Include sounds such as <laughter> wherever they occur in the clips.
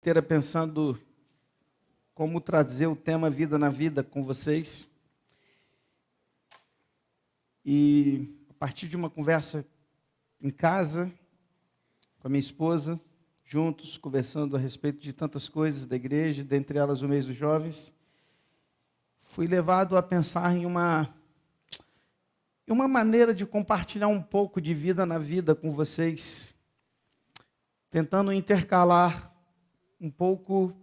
inteira pensando como trazer o tema Vida na Vida com vocês. E a partir de uma conversa em casa, com a minha esposa, juntos, conversando a respeito de tantas coisas da igreja, dentre elas o mês dos jovens, fui levado a pensar em uma, em uma maneira de compartilhar um pouco de vida na vida com vocês, tentando intercalar um pouco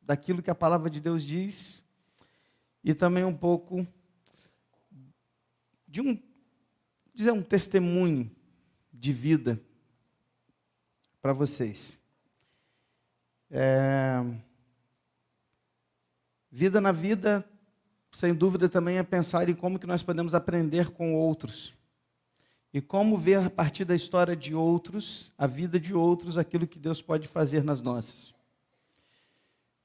daquilo que a palavra de Deus diz e também um pouco de um dizer um testemunho de vida para vocês. É, vida na vida, sem dúvida, também é pensar em como que nós podemos aprender com outros. E como ver a partir da história de outros, a vida de outros, aquilo que Deus pode fazer nas nossas.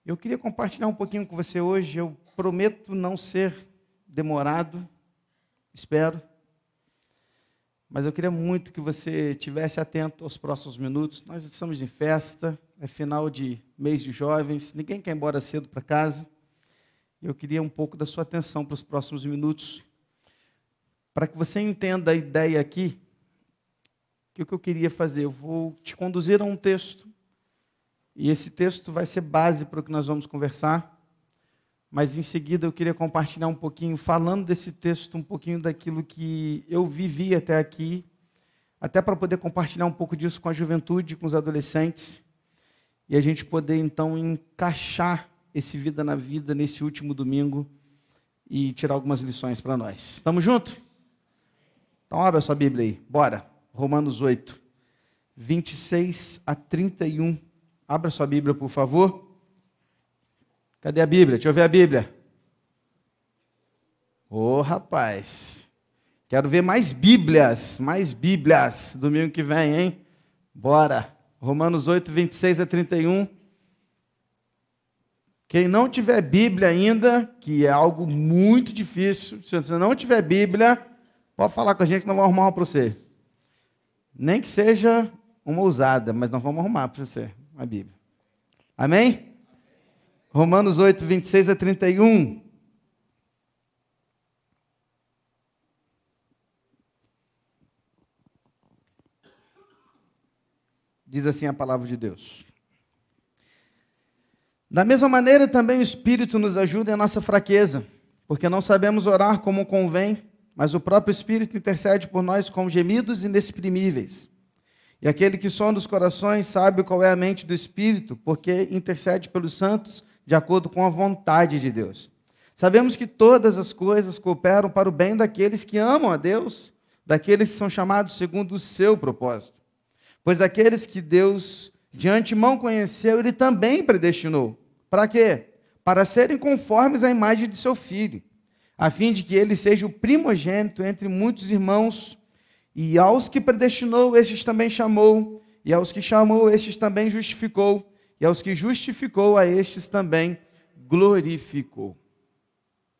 Eu queria compartilhar um pouquinho com você hoje. Eu prometo não ser demorado, espero. Mas eu queria muito que você tivesse atento aos próximos minutos. Nós estamos em festa, é final de mês de jovens, ninguém quer ir embora cedo para casa. Eu queria um pouco da sua atenção para os próximos minutos para que você entenda a ideia aqui, que o que eu queria fazer, eu vou te conduzir a um texto, e esse texto vai ser base para o que nós vamos conversar, mas em seguida eu queria compartilhar um pouquinho, falando desse texto, um pouquinho daquilo que eu vivi até aqui, até para poder compartilhar um pouco disso com a juventude, com os adolescentes, e a gente poder então encaixar esse Vida na Vida nesse último domingo e tirar algumas lições para nós. Estamos juntos? Então, abra sua Bíblia aí, bora. Romanos 8, 26 a 31. Abra sua Bíblia, por favor. Cadê a Bíblia? Deixa eu ver a Bíblia. Ô, oh, rapaz. Quero ver mais Bíblias, mais Bíblias domingo que vem, hein? Bora. Romanos 8, 26 a 31. Quem não tiver Bíblia ainda, que é algo muito difícil, se você não tiver Bíblia, Pode falar com a gente que nós vamos arrumar uma para você. Nem que seja uma usada, mas nós vamos arrumar para você a Bíblia. Amém? Romanos 8, 26 a 31. Diz assim a palavra de Deus. Da mesma maneira, também o Espírito nos ajuda em nossa fraqueza, porque não sabemos orar como convém mas o próprio Espírito intercede por nós com gemidos inexprimíveis. E aquele que sonda os corações sabe qual é a mente do Espírito, porque intercede pelos santos de acordo com a vontade de Deus. Sabemos que todas as coisas cooperam para o bem daqueles que amam a Deus, daqueles que são chamados segundo o seu propósito. Pois aqueles que Deus de antemão conheceu, ele também predestinou. Para quê? Para serem conformes à imagem de seu filho a fim de que ele seja o primogênito entre muitos irmãos. E aos que predestinou, estes também chamou, e aos que chamou, estes também justificou, e aos que justificou, a estes também glorificou.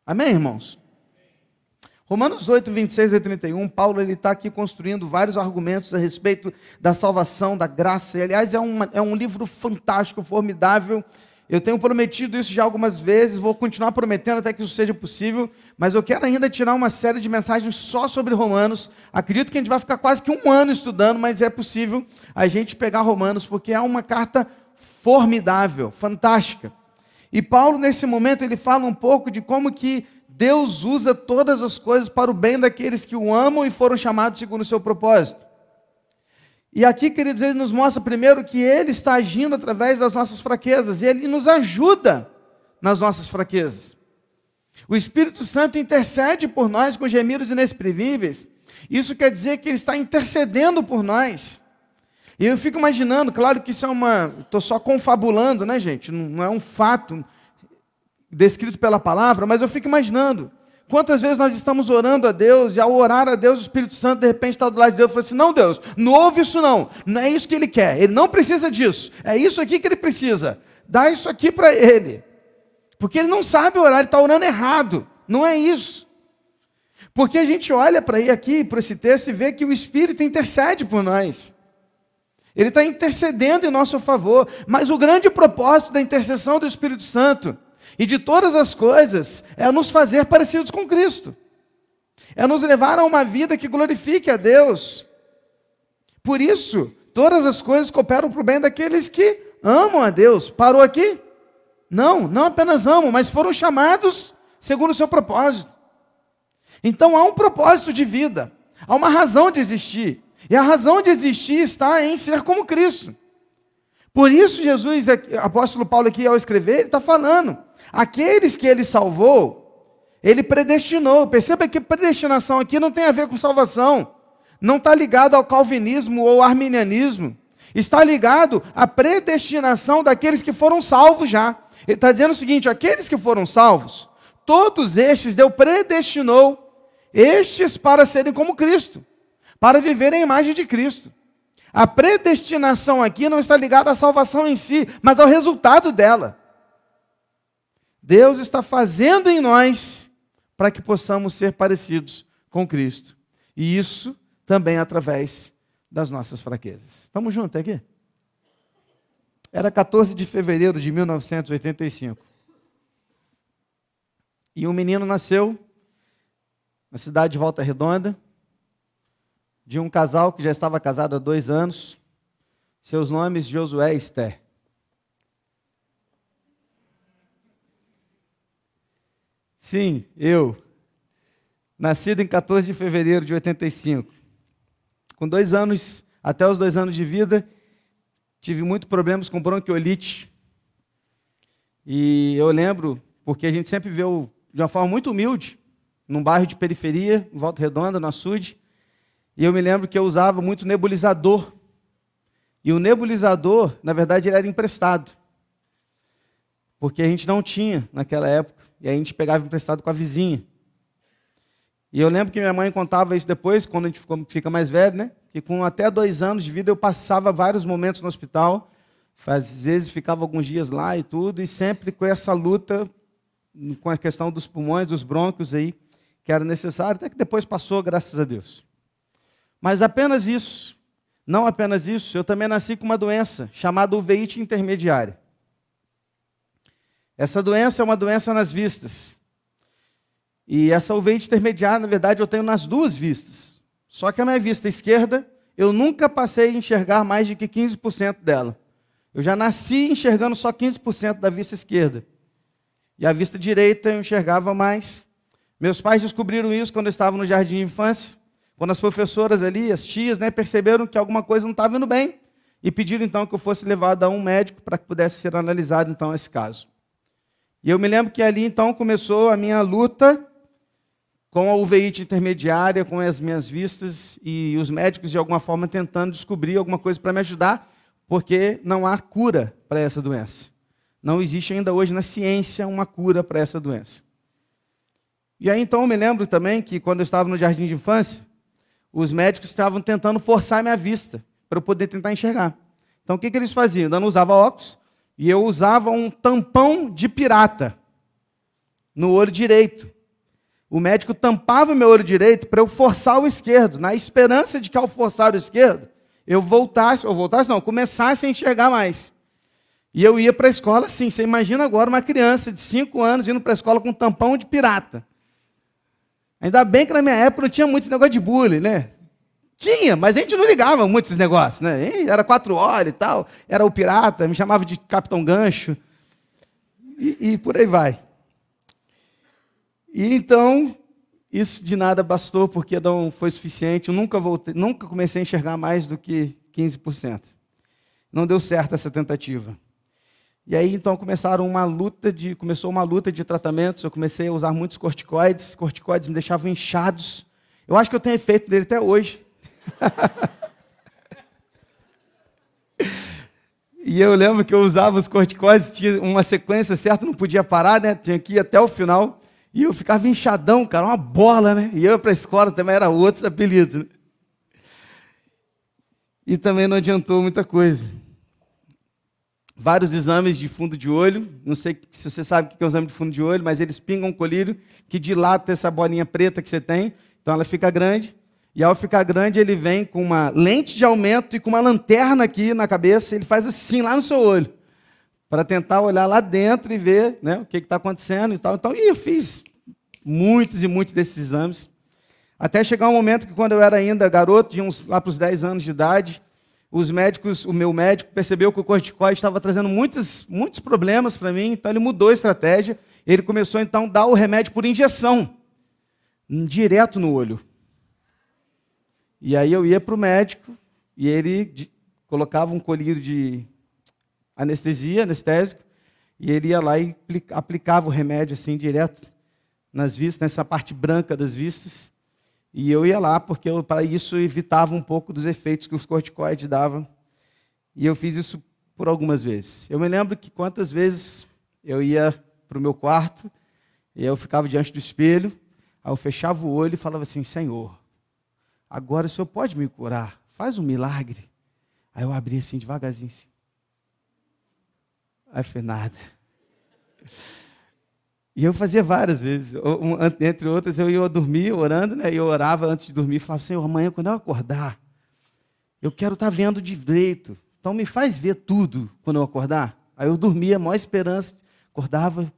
Amém, irmãos? Romanos 8, 26 e 31, Paulo está aqui construindo vários argumentos a respeito da salvação, da graça. E, aliás, é, uma, é um livro fantástico, formidável, eu tenho prometido isso já algumas vezes, vou continuar prometendo até que isso seja possível, mas eu quero ainda tirar uma série de mensagens só sobre Romanos. Acredito que a gente vai ficar quase que um ano estudando, mas é possível a gente pegar Romanos, porque é uma carta formidável, fantástica. E Paulo, nesse momento, ele fala um pouco de como que Deus usa todas as coisas para o bem daqueles que o amam e foram chamados segundo o seu propósito. E aqui, queridos, ele nos mostra primeiro que ele está agindo através das nossas fraquezas, e ele nos ajuda nas nossas fraquezas. O Espírito Santo intercede por nós com gemidos inexprimíveis. Isso quer dizer que ele está intercedendo por nós. E eu fico imaginando, claro que isso é uma. Estou só confabulando, né, gente? Não, não é um fato descrito pela palavra, mas eu fico imaginando. Quantas vezes nós estamos orando a Deus e ao orar a Deus, o Espírito Santo de repente está do lado de Deus e fala assim: Não, Deus, não ouve isso não, não é isso que ele quer, ele não precisa disso, é isso aqui que ele precisa, dá isso aqui para ele, porque ele não sabe orar, ele está orando errado, não é isso. Porque a gente olha para aí aqui, para esse texto, e vê que o Espírito intercede por nós. Ele está intercedendo em nosso favor. Mas o grande propósito da intercessão do Espírito Santo e de todas as coisas é nos fazer parecidos com Cristo. É nos levar a uma vida que glorifique a Deus. Por isso, todas as coisas cooperam para o bem daqueles que amam a Deus. Parou aqui? Não, não apenas amam, mas foram chamados segundo o seu propósito. Então há um propósito de vida, há uma razão de existir. E a razão de existir está em ser como Cristo. Por isso, Jesus, apóstolo Paulo aqui ao escrever, ele está falando: aqueles que ele salvou, ele predestinou. Perceba que predestinação aqui não tem a ver com salvação, não está ligado ao calvinismo ou arminianismo, está ligado à predestinação daqueles que foram salvos já. Ele está dizendo o seguinte: aqueles que foram salvos, todos estes Deus predestinou, estes para serem como Cristo para viver a imagem de Cristo. A predestinação aqui não está ligada à salvação em si, mas ao resultado dela. Deus está fazendo em nós para que possamos ser parecidos com Cristo. E isso também através das nossas fraquezas. Estamos juntos aqui? Era 14 de fevereiro de 1985. E um menino nasceu na cidade de Volta Redonda, de um casal que já estava casado há dois anos. Seus nomes, Josué e Esther. Sim, eu. Nascido em 14 de fevereiro de 85. Com dois anos, até os dois anos de vida, tive muitos problemas com bronquiolite. E eu lembro, porque a gente sempre viveu de uma forma muito humilde, num bairro de periferia, em Volta Redonda, no açude. E eu me lembro que eu usava muito nebulizador. E o nebulizador, na verdade, ele era emprestado. Porque a gente não tinha naquela época. E a gente pegava emprestado com a vizinha. E eu lembro que minha mãe contava isso depois, quando a gente fica mais velho, né? Que com até dois anos de vida eu passava vários momentos no hospital. Às vezes ficava alguns dias lá e tudo. E sempre com essa luta com a questão dos pulmões, dos brônquios aí, que era necessário. Até que depois passou, graças a Deus. Mas apenas isso, não apenas isso, eu também nasci com uma doença chamada uveíte intermediária. Essa doença é uma doença nas vistas. E essa uveíte intermediária, na verdade, eu tenho nas duas vistas. Só que a minha vista esquerda, eu nunca passei a enxergar mais de que 15% dela. Eu já nasci enxergando só 15% da vista esquerda. E a vista direita eu enxergava mais. Meus pais descobriram isso quando eu estava no jardim de infância. Quando as professoras ali, as tias, né, perceberam que alguma coisa não estava indo bem e pediram então que eu fosse levado a um médico para que pudesse ser analisado então esse caso. E eu me lembro que ali então começou a minha luta com a uveíte intermediária, com as minhas vistas e os médicos de alguma forma tentando descobrir alguma coisa para me ajudar, porque não há cura para essa doença. Não existe ainda hoje na ciência uma cura para essa doença. E aí então eu me lembro também que quando eu estava no jardim de infância, os médicos estavam tentando forçar a minha vista para eu poder tentar enxergar. Então o que, que eles faziam? Eu não usava óculos e eu usava um tampão de pirata no olho direito. O médico tampava o meu olho direito para eu forçar o esquerdo, na esperança de que ao forçar o esquerdo, eu voltasse, ou voltasse não, começasse a enxergar mais. E eu ia para a escola assim. Você imagina agora uma criança de 5 anos indo para a escola com um tampão de pirata. Ainda bem que na minha época não tinha muito esse negócio de bullying, né? Tinha, mas a gente não ligava muito esses negócios, né? Era quatro horas e tal, era o pirata, me chamava de Capitão Gancho, e, e por aí vai. E então, isso de nada bastou, porque não foi suficiente, eu nunca, voltei, nunca comecei a enxergar mais do que 15%. Não deu certo essa tentativa. E aí então começaram uma luta de, começou uma luta de tratamentos. Eu comecei a usar muitos corticoides. Corticoides me deixavam inchados. Eu acho que eu tenho efeito dele até hoje. <laughs> e eu lembro que eu usava os corticoides, tinha uma sequência certa, não podia parar, né? Tinha que ir até o final. E eu ficava inchadão, cara, uma bola, né? E eu para a escola também era outros apelidos. Né? E também não adiantou muita coisa vários exames de fundo de olho. Não sei se você sabe o que é o exame de fundo de olho, mas eles pingam um colírio que dilata essa bolinha preta que você tem. Então ela fica grande. E ao ficar grande, ele vem com uma lente de aumento e com uma lanterna aqui na cabeça, ele faz assim lá no seu olho, para tentar olhar lá dentro e ver né, o que está acontecendo e tal. Então, e eu fiz muitos e muitos desses exames. Até chegar um momento que, quando eu era ainda garoto, de uns lá para os 10 anos de idade, os médicos, o meu médico percebeu que o corticoide estava trazendo muitos, muitos problemas para mim, então ele mudou a estratégia. Ele começou então a dar o remédio por injeção, direto no olho. E aí eu ia para o médico e ele colocava um colírio de anestesia, anestésico, e ele ia lá e aplicava o remédio assim direto nas vistas, nessa parte branca das vistas. E eu ia lá porque para isso evitava um pouco dos efeitos que os corticoides davam. E eu fiz isso por algumas vezes. Eu me lembro que quantas vezes eu ia para o meu quarto e eu ficava diante do espelho, aí eu fechava o olho e falava assim: Senhor, Agora o Senhor pode me curar. Faz um milagre. Aí eu abri assim devagarzinho. Assim. Aí foi nada. E eu fazia várias vezes. Entre outras, eu ia dormir orando, né? E eu orava antes de dormir e falava, Senhor, amanhã quando eu acordar, eu quero estar tá vendo direito. Então me faz ver tudo quando eu acordar. Aí eu dormia, maior esperança, acordava,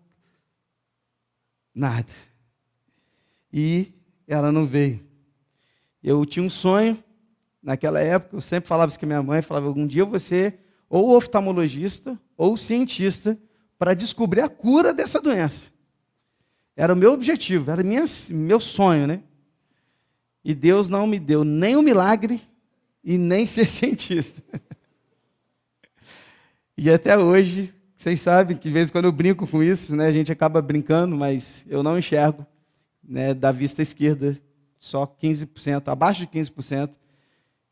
nada. E ela não veio. Eu tinha um sonho, naquela época, eu sempre falava isso com minha mãe, falava, algum dia ser ou oftalmologista ou cientista para descobrir a cura dessa doença. Era o meu objetivo, era minha, meu sonho, né? E Deus não me deu nem o um milagre e nem <laughs> ser cientista. e até hoje, vocês sabem que de vez em quando eu brinco com isso, né? A gente acaba brincando, mas eu não enxergo né, da vista esquerda só 15%, abaixo de 15%.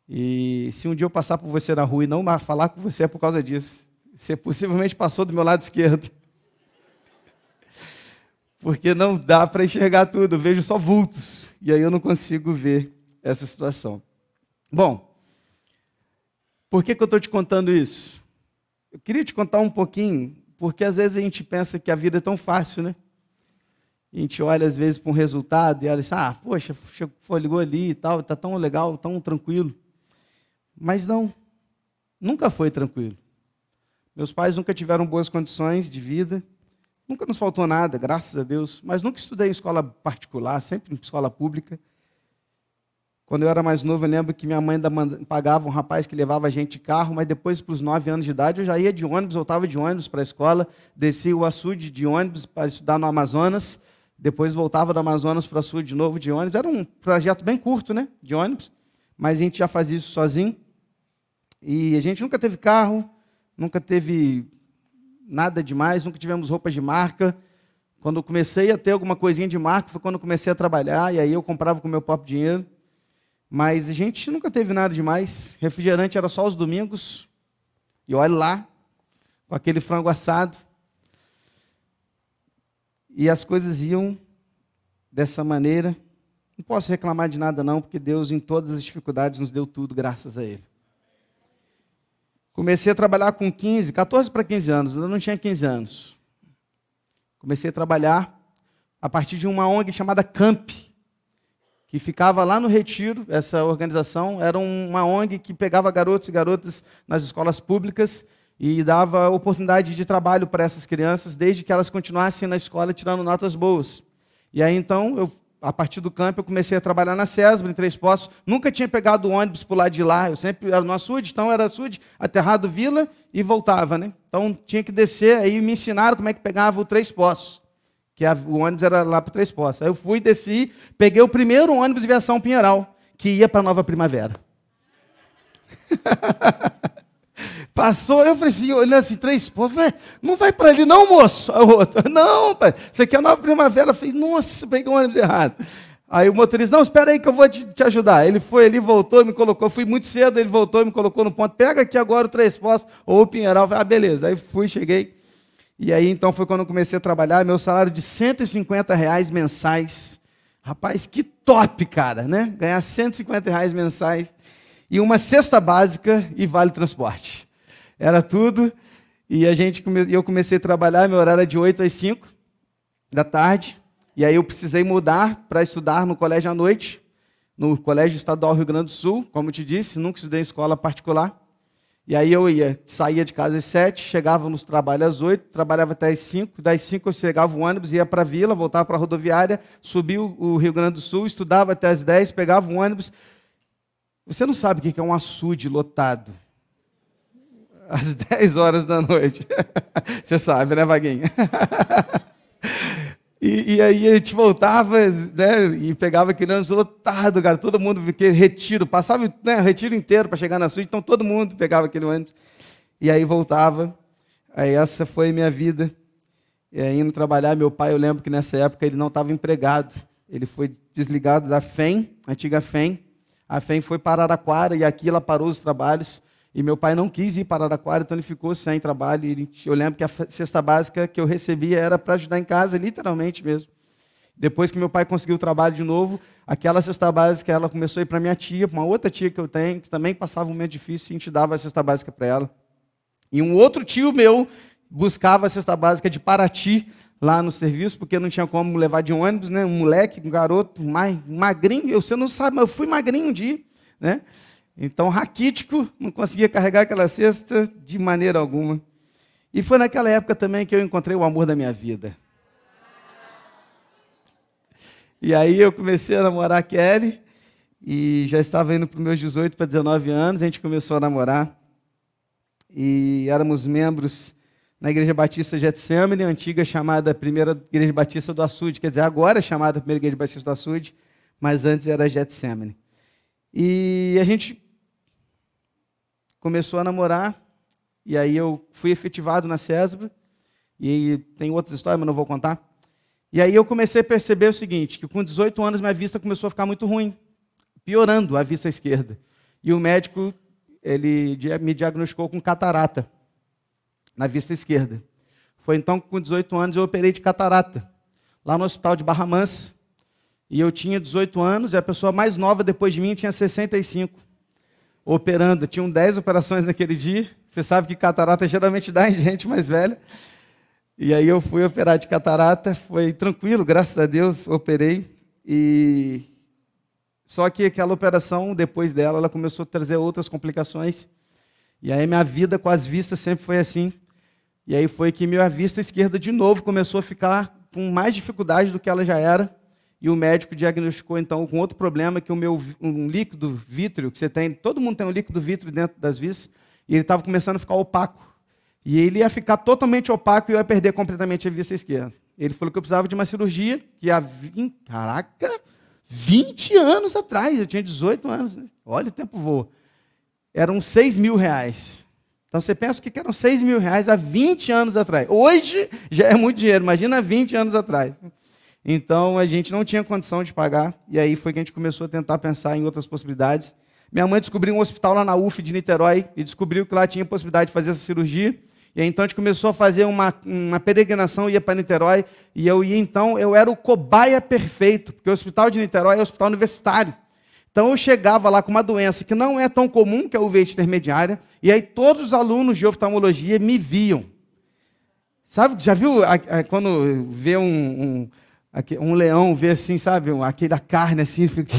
E se um dia eu passar por você na rua e não falar com você é por causa disso. Você possivelmente passou do meu lado esquerdo. <laughs> Porque não dá para enxergar tudo, eu vejo só vultos. E aí eu não consigo ver essa situação. Bom, por que, que eu estou te contando isso? Eu queria te contar um pouquinho, porque às vezes a gente pensa que a vida é tão fácil, né? A gente olha às vezes para um resultado e olha assim, ah, poxa, ligou ali e tal, está tão legal, tão tranquilo. Mas não, nunca foi tranquilo. Meus pais nunca tiveram boas condições de vida, nunca nos faltou nada, graças a Deus, mas nunca estudei em escola particular, sempre em escola pública. Quando eu era mais novo, eu lembro que minha mãe pagava um rapaz que levava a gente de carro, mas depois, para os nove anos de idade, eu já ia de ônibus, voltava de ônibus para a escola, descia o açude de ônibus para estudar no Amazonas, depois voltava do Amazonas para o sul de novo de ônibus. Era um trajeto bem curto, né? De ônibus. Mas a gente já fazia isso sozinho. E a gente nunca teve carro, nunca teve nada demais, nunca tivemos roupas de marca. Quando eu comecei a ter alguma coisinha de marca foi quando eu comecei a trabalhar, e aí eu comprava com meu próprio dinheiro. Mas a gente nunca teve nada demais. Refrigerante era só os domingos. E olha lá, com aquele frango assado. E as coisas iam dessa maneira. Não posso reclamar de nada, não, porque Deus, em todas as dificuldades, nos deu tudo, graças a Ele. Comecei a trabalhar com 15, 14 para 15 anos, ainda não tinha 15 anos. Comecei a trabalhar a partir de uma ONG chamada CAMP, que ficava lá no Retiro. Essa organização era uma ONG que pegava garotos e garotas nas escolas públicas e dava oportunidade de trabalho para essas crianças, desde que elas continuassem na escola tirando notas boas. E aí então, eu, a partir do campo, eu comecei a trabalhar na CESBRA, em Três Poços. Nunca tinha pegado o ônibus por lá de lá, eu sempre era no açude, então era açude, aterrado Vila e voltava. Né? Então tinha que descer, aí me ensinaram como é que pegava o Três Poços, que a, o ônibus era lá para Três Poços. Aí eu fui, desci, peguei o primeiro ônibus de viação Pinheiral, que ia para Nova Primavera. <laughs> Passou, eu falei assim, olhando assim, três pontos, falei, não vai para ali não, moço? A outra, <laughs> não, pai, isso aqui é nova primavera. Eu falei, nossa, peguei um ônibus errado. Aí o motorista, não, espera aí que eu vou te, te ajudar. Ele foi ali, voltou me colocou, fui muito cedo, ele voltou me colocou no ponto, pega aqui agora o Três Postos, ou o Pinheiral. Falei, ah, beleza. Aí fui, cheguei, e aí então foi quando eu comecei a trabalhar, meu salário de 150 reais mensais. Rapaz, que top, cara, né? Ganhar 150 reais mensais e uma cesta básica e vale transporte. Era tudo. E a gente eu comecei a trabalhar, meu horário era de 8 às 5 da tarde. E aí eu precisei mudar para estudar no colégio à noite, no Colégio Estadual Rio Grande do Sul, como te disse, nunca estudei em escola particular. E aí eu ia, saía de casa às sete, chegava nos trabalhos às oito, trabalhava até às cinco, das cinco eu chegava o ônibus, ia para a vila, voltava para a rodoviária, subia o Rio Grande do Sul, estudava até às dez, pegava o ônibus. Você não sabe o que é um açude lotado. Às <laughs> dez horas da noite. <laughs> Você sabe, né, Vaguinha? <laughs> E, e, aí a gente voltava, né, e pegava aquele ônibus lotado, cara, todo mundo, porque retiro, passava né, retiro inteiro para chegar na suíte, então todo mundo pegava aquele ônibus, e aí voltava. Aí essa foi minha vida. E aí, indo trabalhar, meu pai, eu lembro que nessa época ele não estava empregado, ele foi desligado da FEM, antiga FEM, a FEM foi para Araraquara, e aqui ela parou os trabalhos, e meu pai não quis ir para Araraquara, então ele ficou sem trabalho. Eu lembro que a cesta básica que eu recebia era para ajudar em casa, literalmente mesmo. Depois que meu pai conseguiu o trabalho de novo, aquela cesta básica ela começou a ir para minha tia, para uma outra tia que eu tenho, que também passava um momento difícil, e a gente dava a cesta básica para ela. E um outro tio meu buscava a cesta básica de Paraty lá no serviço, porque não tinha como levar de ônibus, né? Um moleque, um garoto, mais magrinho, eu, você não sabe, mas eu fui magrinho um dia, né? Então, raquítico, não conseguia carregar aquela cesta de maneira alguma. E foi naquela época também que eu encontrei o amor da minha vida. E aí eu comecei a namorar a Kelly, e já estava indo para os meus 18 para 19 anos, a gente começou a namorar. E éramos membros na Igreja Batista Getsemane, antiga chamada Primeira Igreja Batista do Açude, quer dizer, agora chamada Primeira Igreja Batista do Açude, mas antes era Getsemane. E a gente começou a namorar, e aí eu fui efetivado na CESBRA, e tem outras histórias, mas não vou contar. E aí eu comecei a perceber o seguinte, que com 18 anos minha vista começou a ficar muito ruim, piorando a vista esquerda. E o médico, ele me diagnosticou com catarata na vista esquerda. Foi então que com 18 anos eu operei de catarata, lá no hospital de Barra Mansa. E eu tinha 18 anos, e a pessoa mais nova depois de mim tinha 65 operando. Tinham 10 operações naquele dia. Você sabe que catarata geralmente dá em gente mais velha. E aí eu fui operar de catarata, foi tranquilo, graças a Deus, operei. E só que aquela operação, depois dela, ela começou a trazer outras complicações. E aí minha vida com as vistas sempre foi assim. E aí foi que minha vista esquerda de novo começou a ficar com mais dificuldade do que ela já era e o médico diagnosticou então com outro problema que o meu um líquido vítreo que você tem, todo mundo tem um líquido vítreo dentro das vistas, e ele estava começando a ficar opaco. E ele ia ficar totalmente opaco e eu ia perder completamente a vista esquerda. Ele falou que eu precisava de uma cirurgia que há 20, caraca, 20 anos atrás, eu tinha 18 anos. Né? Olha, o tempo voa. Eram 6 mil reais. Então você pensa que eram 6 mil reais há 20 anos atrás. Hoje já é muito dinheiro, imagina 20 anos atrás. Então a gente não tinha condição de pagar, e aí foi que a gente começou a tentar pensar em outras possibilidades. Minha mãe descobriu um hospital lá na UF de Niterói e descobriu que lá tinha possibilidade de fazer essa cirurgia. E aí, então a gente começou a fazer uma, uma peregrinação, ia para Niterói, e eu ia então, eu era o cobaia perfeito, porque o hospital de Niterói é o hospital universitário. Então eu chegava lá com uma doença que não é tão comum, que é a uveíte intermediária, e aí todos os alunos de oftalmologia me viam. Sabe, já viu quando vê um, um um leão vê assim, sabe, aquela carne assim, fica,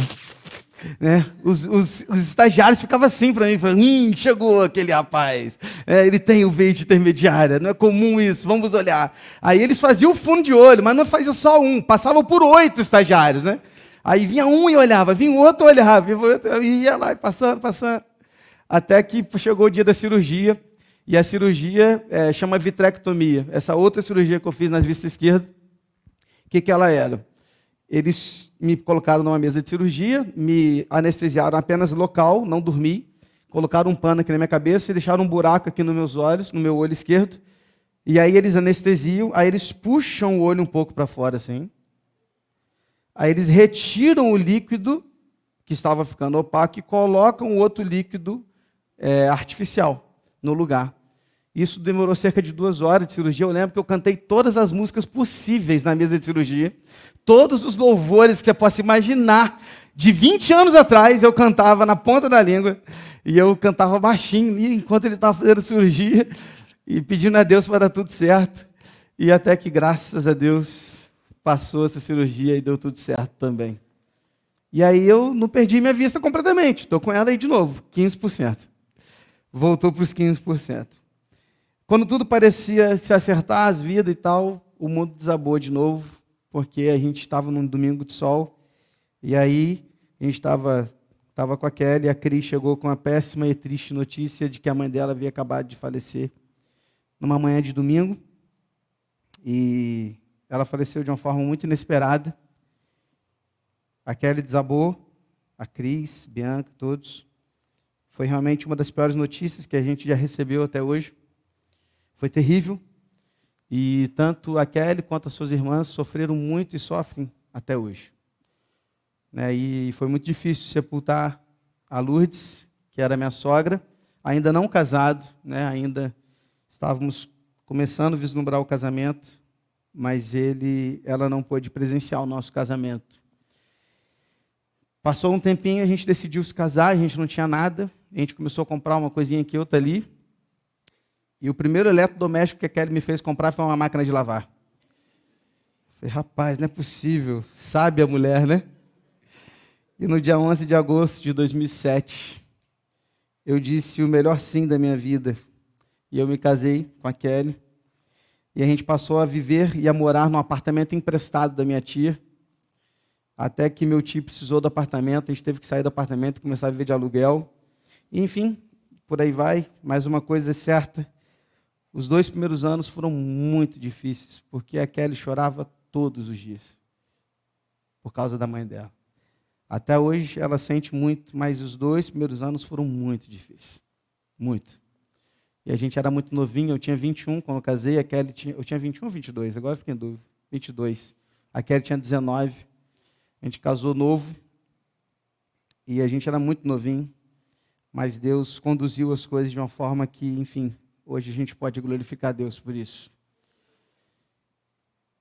<laughs> né? Os, os, os, estagiários ficavam assim para mim, falando, hum, chegou aquele rapaz, é, ele tem o veite intermediária, não é comum isso, vamos olhar. Aí eles faziam o fundo de olho, mas não fazia só um, passavam por oito estagiários, né? Aí vinha um e olhava, vinha outro e olhava, e ia lá, passando, passando. Até que chegou o dia da cirurgia, e a cirurgia é, chama vitrectomia. Essa outra cirurgia que eu fiz nas vistas esquerdas, que, que ela era? Eles me colocaram numa mesa de cirurgia, me anestesiaram apenas local, não dormi, colocaram um pano aqui na minha cabeça e deixaram um buraco aqui nos meus olhos, no meu olho esquerdo. E aí eles anestesiam, aí eles puxam o olho um pouco para fora assim. Aí eles retiram o líquido que estava ficando opaco e colocam outro líquido é, artificial no lugar. Isso demorou cerca de duas horas de cirurgia. Eu lembro que eu cantei todas as músicas possíveis na mesa de cirurgia. Todos os louvores que você possa imaginar. De 20 anos atrás, eu cantava na ponta da língua. E eu cantava baixinho enquanto ele estava fazendo cirurgia. E pedindo a Deus para dar tudo certo. E até que, graças a Deus, passou essa cirurgia e deu tudo certo também. E aí eu não perdi minha vista completamente. Estou com ela aí de novo, 15%. Voltou para os 15%. Quando tudo parecia se acertar, as vidas e tal, o mundo desabou de novo, porque a gente estava num domingo de sol, e aí a gente estava tava com a Kelly, e a Cris chegou com a péssima e triste notícia de que a mãe dela havia acabado de falecer numa manhã de domingo, e ela faleceu de uma forma muito inesperada. A Kelly desabou, a Cris, Bianca, todos. Foi realmente uma das piores notícias que a gente já recebeu até hoje. Foi terrível. E tanto a Kelly quanto as suas irmãs sofreram muito e sofrem até hoje. Né? E foi muito difícil sepultar a Lourdes, que era minha sogra, ainda não casado, né? ainda estávamos começando a vislumbrar o casamento, mas ele, ela não pôde presenciar o nosso casamento. Passou um tempinho, a gente decidiu se casar, a gente não tinha nada, a gente começou a comprar uma coisinha aqui, outra ali, e o primeiro eletrodoméstico que a Kelly me fez comprar foi uma máquina de lavar. Falei, rapaz, não é possível. Sabe a mulher, né? E no dia 11 de agosto de 2007, eu disse o melhor sim da minha vida. E eu me casei com a Kelly. E a gente passou a viver e a morar num apartamento emprestado da minha tia. Até que meu tio precisou do apartamento, a gente teve que sair do apartamento e começar a viver de aluguel. E, enfim, por aí vai. Mas uma coisa é certa: os dois primeiros anos foram muito difíceis, porque a Kelly chorava todos os dias, por causa da mãe dela. Até hoje ela sente muito, mas os dois primeiros anos foram muito difíceis. Muito. E a gente era muito novinho, eu tinha 21 quando eu casei, a Kelly tinha, eu tinha 21 ou 22, agora fiquei em dúvida, 22. A Kelly tinha 19. A gente casou novo e a gente era muito novinho, mas Deus conduziu as coisas de uma forma que, enfim, Hoje a gente pode glorificar Deus por isso.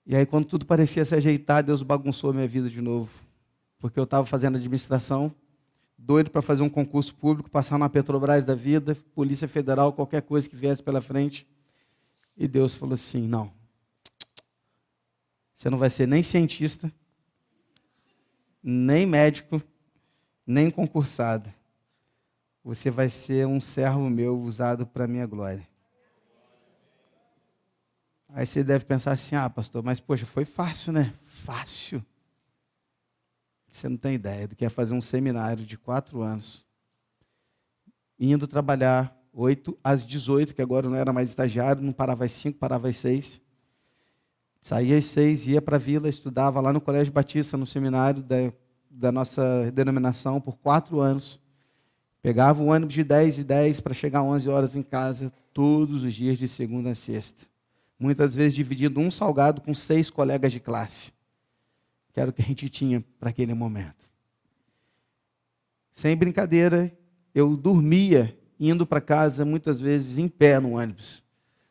E aí, quando tudo parecia se ajeitar, Deus bagunçou minha vida de novo. Porque eu estava fazendo administração, doido para fazer um concurso público, passar na Petrobras da vida, Polícia Federal, qualquer coisa que viesse pela frente. E Deus falou assim: não. Você não vai ser nem cientista, nem médico, nem concursado. Você vai ser um servo meu usado para a minha glória. Aí você deve pensar assim: ah, pastor, mas poxa, foi fácil, né? Fácil. Você não tem ideia do que é fazer um seminário de quatro anos, indo trabalhar 8 às 18, que agora não era mais estagiário, não parava às 5, parava às 6. Saía às 6, ia para a vila, estudava lá no Colégio Batista, no seminário da, da nossa denominação, por quatro anos. Pegava o ônibus de 10 e 10 para chegar 11 horas em casa, todos os dias, de segunda a sexta muitas vezes dividindo um salgado com seis colegas de classe, que era o que a gente tinha para aquele momento. Sem brincadeira, eu dormia indo para casa muitas vezes em pé no ônibus,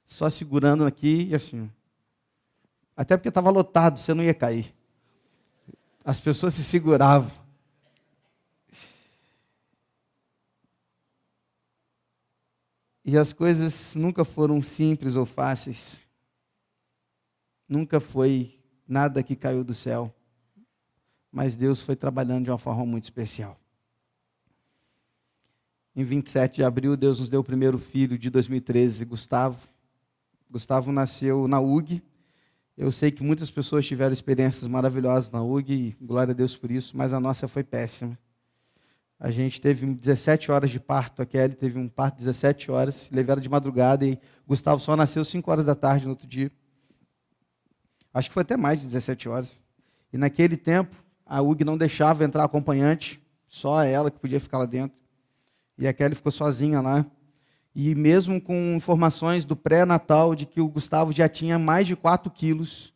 só segurando aqui e assim. Até porque estava lotado, você não ia cair. As pessoas se seguravam. E as coisas nunca foram simples ou fáceis nunca foi nada que caiu do céu, mas Deus foi trabalhando de uma forma muito especial. Em 27 de abril, Deus nos deu o primeiro filho de 2013, Gustavo. Gustavo nasceu na UG. Eu sei que muitas pessoas tiveram experiências maravilhosas na UG, e glória a Deus por isso, mas a nossa foi péssima. A gente teve 17 horas de parto, a Kelly teve um parto de 17 horas, levaram de madrugada e Gustavo só nasceu 5 horas da tarde no outro dia. Acho que foi até mais de 17 horas. E naquele tempo, a UG não deixava entrar acompanhante, só ela que podia ficar lá dentro. E a Kelly ficou sozinha lá. E mesmo com informações do pré-natal de que o Gustavo já tinha mais de 4 quilos,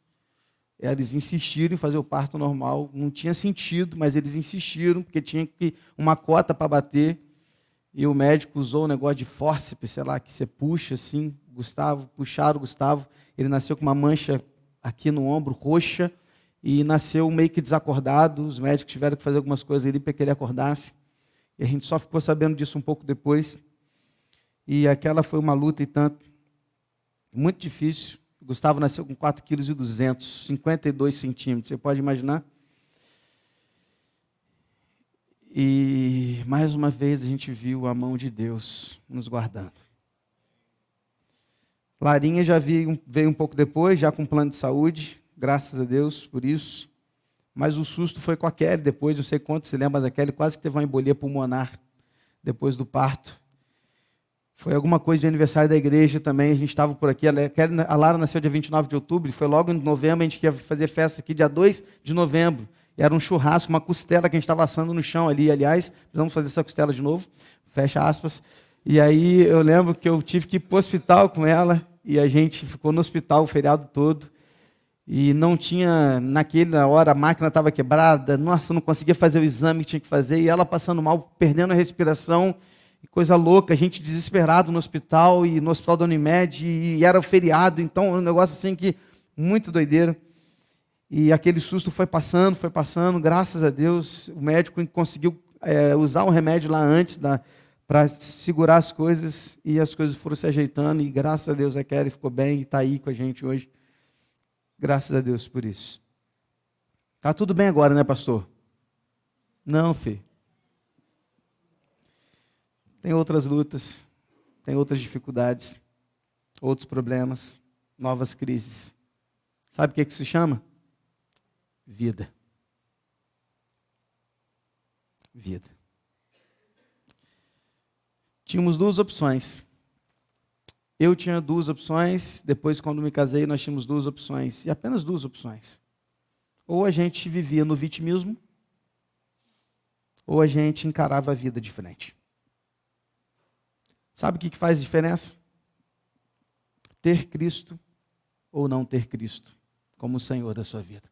eles insistiram em fazer o parto normal. Não tinha sentido, mas eles insistiram, porque tinha uma cota para bater. E o médico usou um negócio de fórceps, sei lá, que você puxa assim. Gustavo, puxaram o Gustavo. Ele nasceu com uma mancha aqui no ombro, roxa, e nasceu meio que desacordado. Os médicos tiveram que fazer algumas coisas ali para que ele acordasse. E a gente só ficou sabendo disso um pouco depois. E aquela foi uma luta e tanto, muito difícil. Gustavo nasceu com 4,2 kg, 52 centímetros. Você pode imaginar? E mais uma vez a gente viu a mão de Deus nos guardando. Larinha já veio, veio um pouco depois, já com plano de saúde, graças a Deus por isso. Mas o susto foi com a Kelly depois, não sei quanto se lembra, mas a Kelly quase que teve uma embolia pulmonar depois do parto. Foi alguma coisa de aniversário da igreja também, a gente estava por aqui. A Lara nasceu dia 29 de outubro, foi logo em novembro, a gente ia fazer festa aqui, dia 2 de novembro. Era um churrasco, uma costela que a gente estava assando no chão ali. Aliás, precisamos fazer essa costela de novo, fecha aspas. E aí eu lembro que eu tive que ir para o hospital com ela, e a gente ficou no hospital o feriado todo. E não tinha, naquela hora, a máquina estava quebrada, nossa, não conseguia fazer o exame que tinha que fazer, e ela passando mal, perdendo a respiração coisa louca, a gente desesperado no hospital e no hospital da Unimed, e era o feriado, então um negócio assim que muito doideira. E aquele susto foi passando, foi passando, graças a Deus, o médico conseguiu é, usar um remédio lá antes para segurar as coisas e as coisas foram se ajeitando e graças a Deus a Kelly ficou bem e está aí com a gente hoje. Graças a Deus por isso. Tá tudo bem agora, né, pastor? Não, filho. Tem outras lutas, tem outras dificuldades, outros problemas, novas crises. Sabe o que, é que se chama? Vida. Vida. Tínhamos duas opções. Eu tinha duas opções, depois, quando me casei, nós tínhamos duas opções, e apenas duas opções. Ou a gente vivia no vitimismo, ou a gente encarava a vida de frente. Sabe o que faz diferença? Ter Cristo ou não ter Cristo como Senhor da sua vida.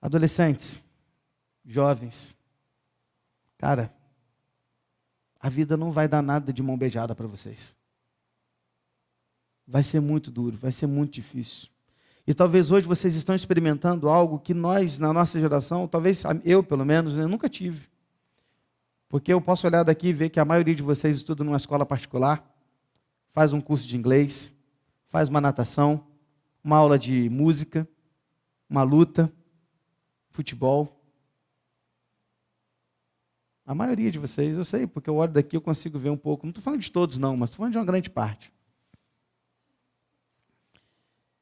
Adolescentes, jovens, cara, a vida não vai dar nada de mão beijada para vocês. Vai ser muito duro, vai ser muito difícil. E talvez hoje vocês estão experimentando algo que nós, na nossa geração, talvez eu pelo menos, eu nunca tive. Porque eu posso olhar daqui e ver que a maioria de vocês estuda numa escola particular, faz um curso de inglês, faz uma natação, uma aula de música, uma luta, futebol. A maioria de vocês, eu sei, porque eu olho daqui eu consigo ver um pouco. Não estou falando de todos, não, mas estou falando de uma grande parte.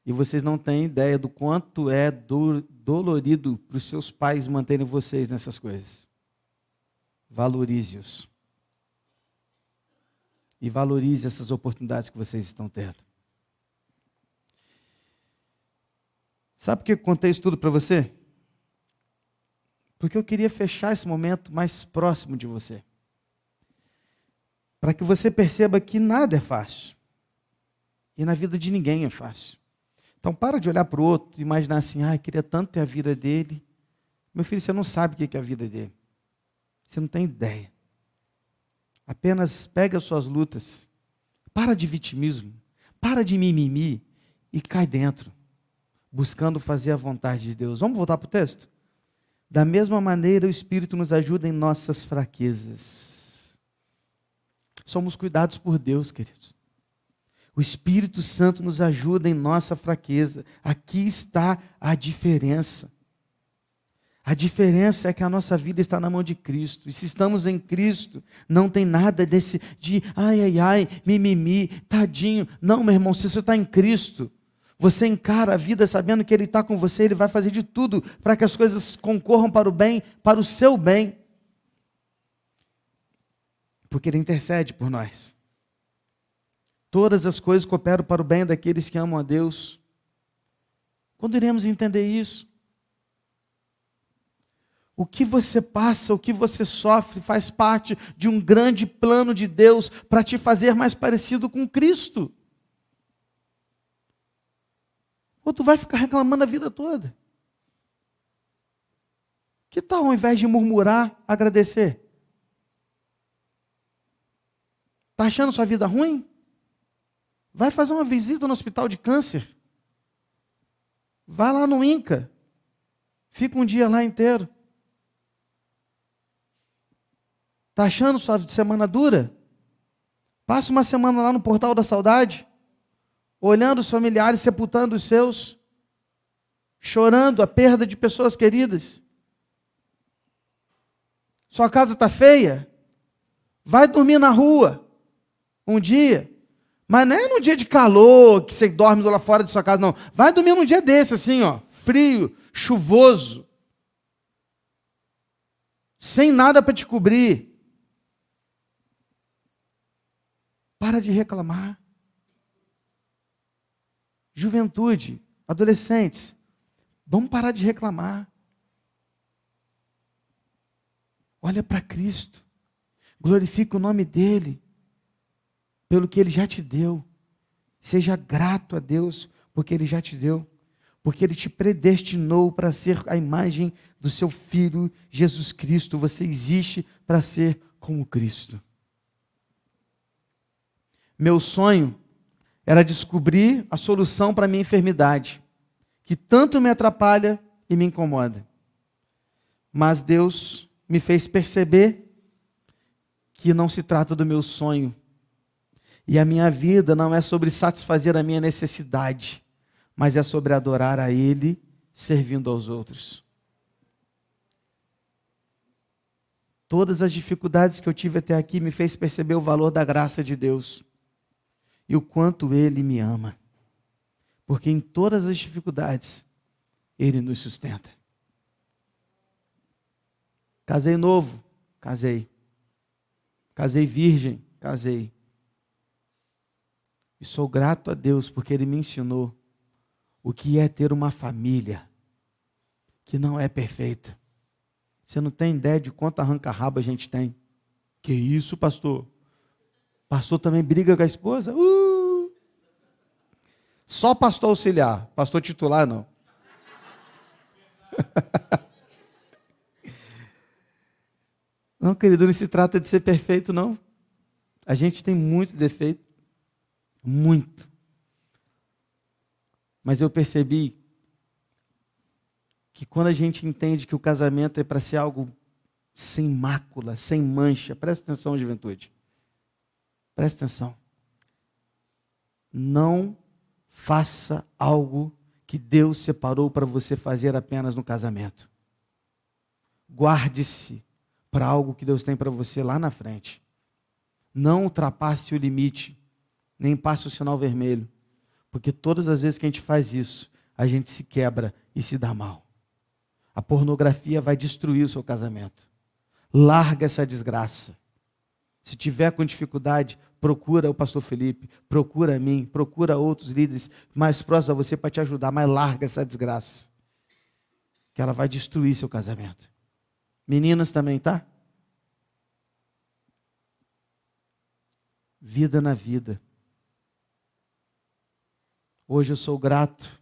E vocês não têm ideia do quanto é do, dolorido para os seus pais manterem vocês nessas coisas valorize-os. E valorize essas oportunidades que vocês estão tendo. Sabe por que eu contei isso tudo para você? Porque eu queria fechar esse momento mais próximo de você. Para que você perceba que nada é fácil. E na vida de ninguém é fácil. Então para de olhar para o outro e imaginar assim, ah, queria tanto ter a vida dele. Meu filho, você não sabe o que é a vida dele. Você não tem ideia. Apenas pega as suas lutas. Para de vitimismo. Para de mimimi. E cai dentro. Buscando fazer a vontade de Deus. Vamos voltar para o texto? Da mesma maneira, o Espírito nos ajuda em nossas fraquezas. Somos cuidados por Deus, queridos. O Espírito Santo nos ajuda em nossa fraqueza. Aqui está a diferença. A diferença é que a nossa vida está na mão de Cristo. E se estamos em Cristo, não tem nada desse de ai, ai, ai, mimimi, tadinho. Não, meu irmão, se você está em Cristo, você encara a vida sabendo que Ele está com você, Ele vai fazer de tudo para que as coisas concorram para o bem, para o seu bem. Porque Ele intercede por nós. Todas as coisas cooperam para o bem daqueles que amam a Deus. Quando iremos entender isso? O que você passa, o que você sofre, faz parte de um grande plano de Deus para te fazer mais parecido com Cristo. Ou tu vai ficar reclamando a vida toda. Que tal, ao invés de murmurar, agradecer? Está achando sua vida ruim? Vai fazer uma visita no hospital de câncer. Vai lá no INCA. Fica um dia lá inteiro. Está achando sua semana dura? Passa uma semana lá no portal da saudade, olhando os familiares sepultando os seus, chorando a perda de pessoas queridas. Sua casa está feia? Vai dormir na rua um dia. Mas não é num dia de calor que você dorme lá fora de sua casa, não. Vai dormir num dia desse, assim, ó, frio, chuvoso, sem nada para te cobrir. Para de reclamar. Juventude, adolescentes, vamos parar de reclamar. Olha para Cristo. Glorifica o nome dEle pelo que Ele já te deu. Seja grato a Deus porque Ele já te deu. Porque Ele te predestinou para ser a imagem do seu Filho Jesus Cristo. Você existe para ser como Cristo. Meu sonho era descobrir a solução para a minha enfermidade, que tanto me atrapalha e me incomoda. Mas Deus me fez perceber que não se trata do meu sonho. E a minha vida não é sobre satisfazer a minha necessidade, mas é sobre adorar a Ele servindo aos outros. Todas as dificuldades que eu tive até aqui me fez perceber o valor da graça de Deus e o quanto Ele me ama. Porque em todas as dificuldades, Ele nos sustenta. Casei novo, casei. Casei virgem, casei. E sou grato a Deus porque Ele me ensinou o que é ter uma família que não é perfeita. Você não tem ideia de quanto arranca-rabo a gente tem. Que isso, pastor? Pastor também briga com a esposa? Uh! Só pastor auxiliar, pastor titular não. <laughs> não, querido, não se trata de ser perfeito, não. A gente tem muito defeito. Muito. Mas eu percebi que quando a gente entende que o casamento é para ser algo sem mácula, sem mancha, presta atenção, juventude. Presta atenção. Não faça algo que Deus separou para você fazer apenas no casamento. Guarde-se para algo que Deus tem para você lá na frente. Não ultrapasse o limite, nem passe o sinal vermelho. Porque todas as vezes que a gente faz isso, a gente se quebra e se dá mal. A pornografia vai destruir o seu casamento. Larga essa desgraça. Se tiver com dificuldade, procura o pastor Felipe, procura a mim, procura outros líderes mais próximos a você para te ajudar, mas larga essa desgraça. Que ela vai destruir seu casamento. Meninas também, tá? Vida na vida. Hoje eu sou grato.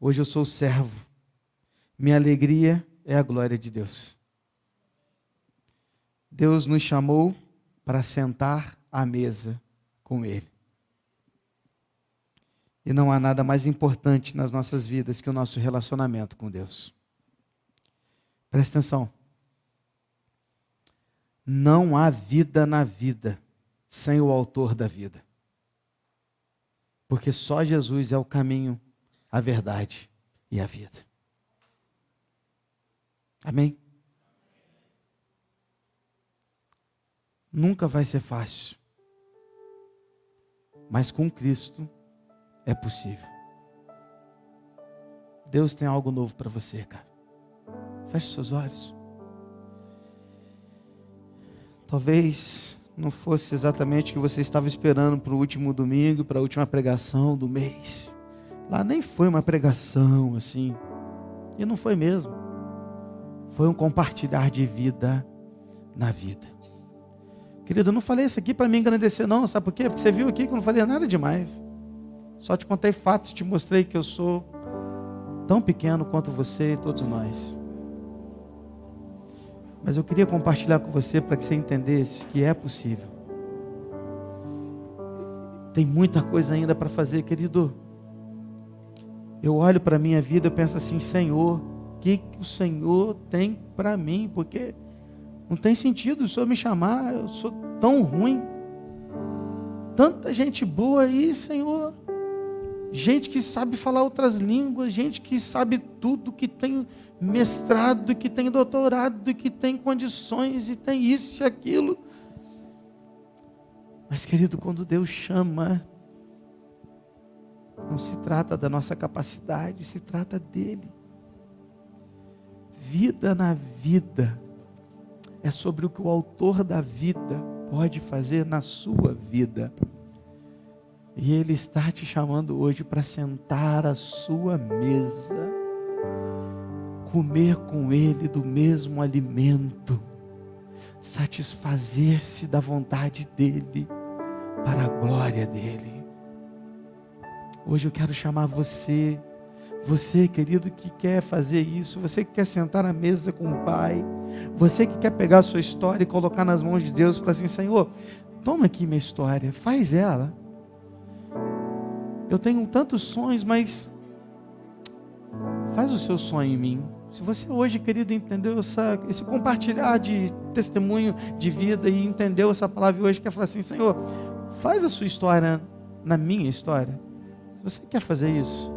Hoje eu sou servo. Minha alegria é a glória de Deus. Deus nos chamou para sentar à mesa com Ele. E não há nada mais importante nas nossas vidas que o nosso relacionamento com Deus. Presta atenção. Não há vida na vida sem o Autor da vida. Porque só Jesus é o caminho, a verdade e a vida. Amém? Nunca vai ser fácil. Mas com Cristo é possível. Deus tem algo novo para você, cara. Feche seus olhos. Talvez não fosse exatamente o que você estava esperando para o último domingo, para a última pregação do mês. Lá nem foi uma pregação assim. E não foi mesmo. Foi um compartilhar de vida na vida. Querido, eu não falei isso aqui para me engrandecer, não. Sabe por quê? Porque você viu aqui que eu não falei nada demais. Só te contei fatos, te mostrei que eu sou tão pequeno quanto você e todos nós. Mas eu queria compartilhar com você para que você entendesse que é possível. Tem muita coisa ainda para fazer, querido. Eu olho para a minha vida e penso assim, Senhor, o que, que o Senhor tem para mim? Porque não tem sentido o senhor me chamar, eu sou tão ruim. Tanta gente boa aí, Senhor. gente que sabe falar outras línguas, gente que sabe tudo, que tem mestrado, que tem doutorado, que tem condições e tem isso e aquilo. Mas, querido, quando Deus chama, não se trata da nossa capacidade, se trata dele. Vida na vida é sobre o que o autor da vida pode fazer na sua vida. E Ele está te chamando hoje para sentar à sua mesa, comer com Ele do mesmo alimento, satisfazer-se da vontade dEle, para a glória dEle. Hoje eu quero chamar você, você querido que quer fazer isso, você que quer sentar na mesa com o Pai, você que quer pegar a sua história e colocar nas mãos de Deus falar assim: Senhor, toma aqui minha história, faz ela eu tenho tantos sonhos, mas faz o seu sonho em mim. Se você hoje, querido, entendeu essa, esse compartilhar de testemunho de vida e entendeu essa palavra hoje, quer falar assim, Senhor, faz a sua história na minha história. Se você quer fazer isso,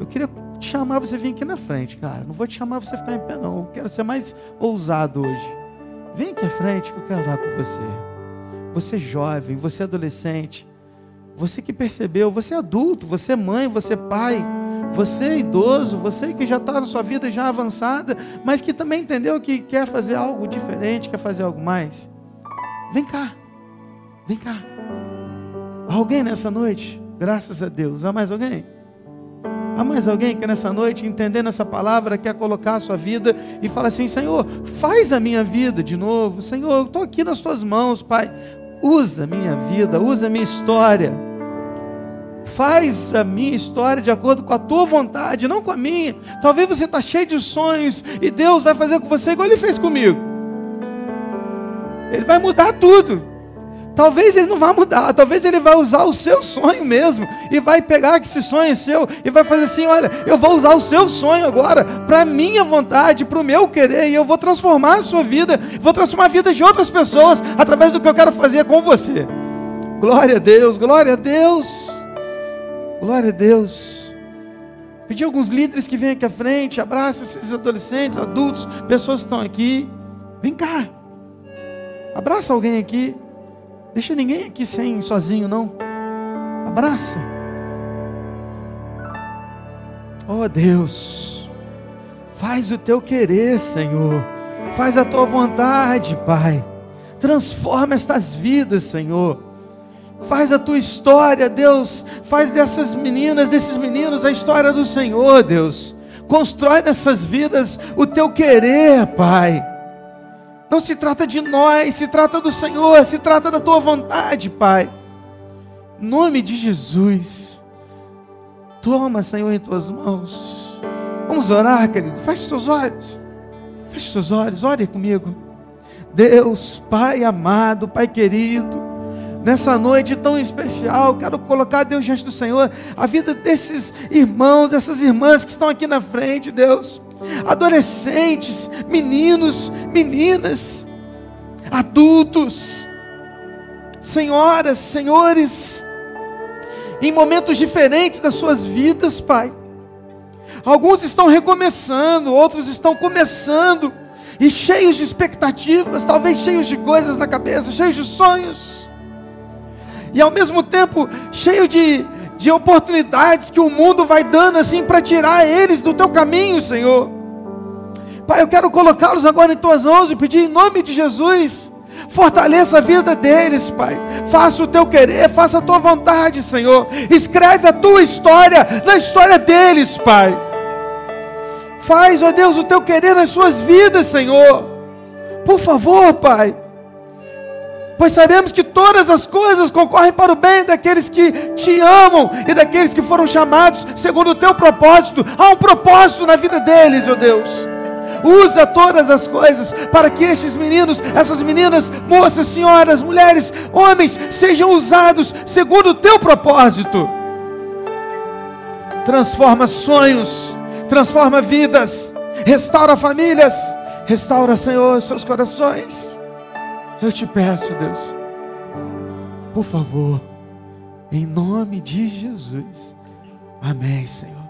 eu queria te chamar você vir aqui na frente, cara. Não vou te chamar você ficar em pé, não. Eu quero ser mais ousado hoje. Vem aqui à frente que eu quero orar por você. Você é jovem, você é adolescente. Você que percebeu, você é adulto, você mãe, você pai, você idoso, você que já está na sua vida já avançada, mas que também entendeu que quer fazer algo diferente, quer fazer algo mais. Vem cá, vem cá. Alguém nessa noite, graças a Deus, há mais alguém? Há mais alguém que nessa noite, entendendo essa palavra, quer colocar a sua vida e fala assim: Senhor, faz a minha vida de novo. Senhor, eu estou aqui nas tuas mãos, Pai. Usa a minha vida, usa a minha história. Faz a minha história de acordo com a tua vontade, não com a minha. Talvez você está cheio de sonhos e Deus vai fazer com você igual Ele fez comigo. Ele vai mudar tudo. Talvez ele não vá mudar, talvez ele vai usar o seu sonho mesmo e vai pegar esse sonho seu e vai fazer assim: olha, eu vou usar o seu sonho agora para minha vontade, para o meu querer e eu vou transformar a sua vida, vou transformar a vida de outras pessoas através do que eu quero fazer com você. Glória a Deus, glória a Deus, glória a Deus. Pedir alguns líderes que venham aqui à frente, abraça esses adolescentes, adultos, pessoas que estão aqui. Vem cá, abraça alguém aqui. Deixa ninguém aqui sem sozinho, não. Abraça. Oh Deus, faz o teu querer, Senhor. Faz a tua vontade, Pai. Transforma estas vidas, Senhor. Faz a tua história, Deus. Faz dessas meninas, desses meninos, a história do Senhor, Deus. Constrói nessas vidas o teu querer, Pai. Não se trata de nós, se trata do Senhor, se trata da tua vontade, Pai. Em nome de Jesus. Toma, Senhor, em tuas mãos. Vamos orar, querido. Feche seus olhos. Feche seus olhos, ore comigo. Deus, Pai amado, Pai querido, nessa noite tão especial, quero colocar Deus diante do Senhor, a vida desses irmãos, dessas irmãs que estão aqui na frente, Deus adolescentes, meninos, meninas, adultos, senhoras, senhores, em momentos diferentes das suas vidas, Pai. Alguns estão recomeçando, outros estão começando, e cheios de expectativas, talvez cheios de coisas na cabeça, cheios de sonhos, e ao mesmo tempo cheio de de oportunidades que o mundo vai dando assim para tirar eles do teu caminho, Senhor. Pai, eu quero colocá-los agora em tuas mãos e pedir em nome de Jesus. Fortaleça a vida deles, Pai. Faça o teu querer, faça a tua vontade, Senhor. Escreve a tua história na história deles, Pai. Faz, ó Deus, o teu querer nas suas vidas, Senhor. Por favor, Pai pois sabemos que todas as coisas concorrem para o bem daqueles que te amam e daqueles que foram chamados segundo o teu propósito. Há um propósito na vida deles, ó Deus. Usa todas as coisas para que estes meninos, essas meninas, moças, senhoras, mulheres, homens sejam usados segundo o teu propósito. Transforma sonhos, transforma vidas, restaura famílias, restaura, Senhor, seus corações. Eu te peço, Deus, por favor, em nome de Jesus, Amém, Senhor.